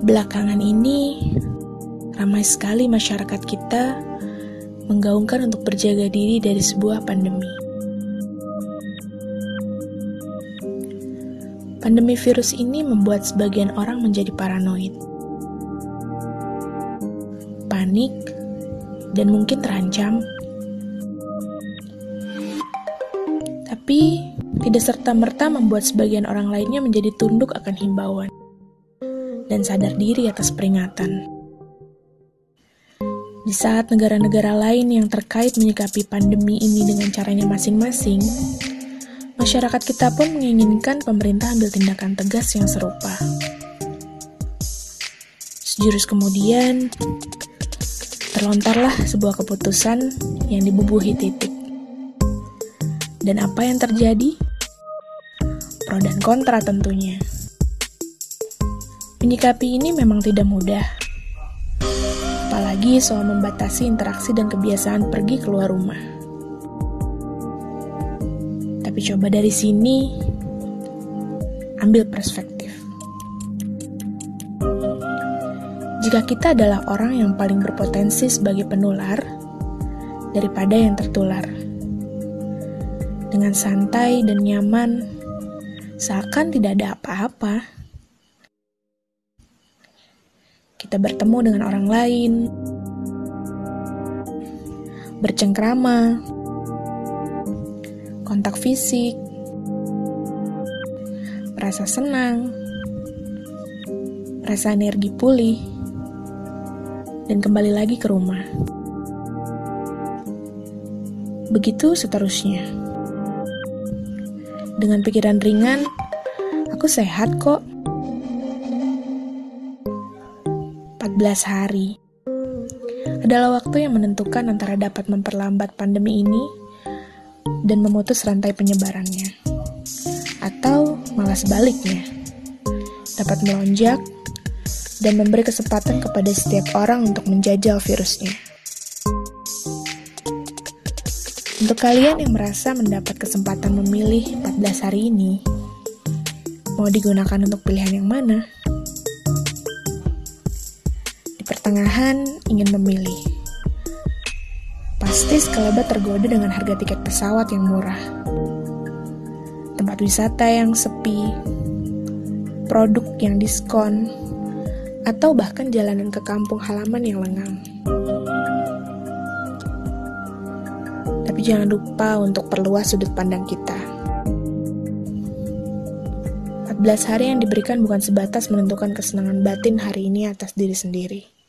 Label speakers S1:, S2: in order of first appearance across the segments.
S1: Belakangan ini, ramai sekali masyarakat kita menggaungkan untuk berjaga diri dari sebuah pandemi. Pandemi virus ini membuat sebagian orang menjadi paranoid, panik, dan mungkin terancam. Tapi, tidak serta-merta membuat sebagian orang lainnya menjadi tunduk akan himbauan dan sadar diri atas peringatan. Di saat negara-negara lain yang terkait menyikapi pandemi ini dengan caranya masing-masing, masyarakat kita pun menginginkan pemerintah ambil tindakan tegas yang serupa. Sejurus kemudian, terlontarlah sebuah keputusan yang dibubuhi titik. Dan apa yang terjadi? Pro dan kontra tentunya. Menyikapi ini memang tidak mudah. Apalagi soal membatasi interaksi dan kebiasaan pergi keluar rumah. Tapi coba dari sini ambil perspektif. Jika kita adalah orang yang paling berpotensi sebagai penular daripada yang tertular. Dengan santai dan nyaman, seakan tidak ada apa-apa. Kita bertemu dengan orang lain, bercengkrama, kontak fisik, merasa senang, merasa energi pulih, dan kembali lagi ke rumah. Begitu seterusnya. Dengan pikiran ringan, aku sehat kok. 14 hari adalah waktu yang menentukan antara dapat memperlambat pandemi ini dan memutus rantai penyebarannya. Atau malah sebaliknya, dapat melonjak dan memberi kesempatan kepada setiap orang untuk menjajal virusnya. Untuk kalian yang merasa mendapat kesempatan memilih 14 hari ini, mau digunakan untuk pilihan yang mana? Pertengahan ingin memilih Pasti sekelebat tergoda dengan harga tiket pesawat yang murah. Tempat wisata yang sepi, produk yang diskon, atau bahkan jalanan ke kampung halaman yang lengang. Tapi jangan lupa untuk perluas sudut pandang kita. 14 hari yang diberikan bukan sebatas menentukan kesenangan batin hari ini atas diri sendiri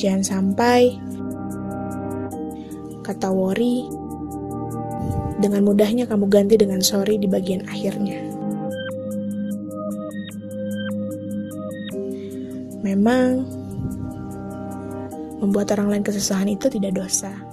S1: Jangan sampai kata worry dengan mudahnya kamu ganti dengan sorry di bagian akhirnya. Memang membuat orang lain kesusahan itu tidak dosa.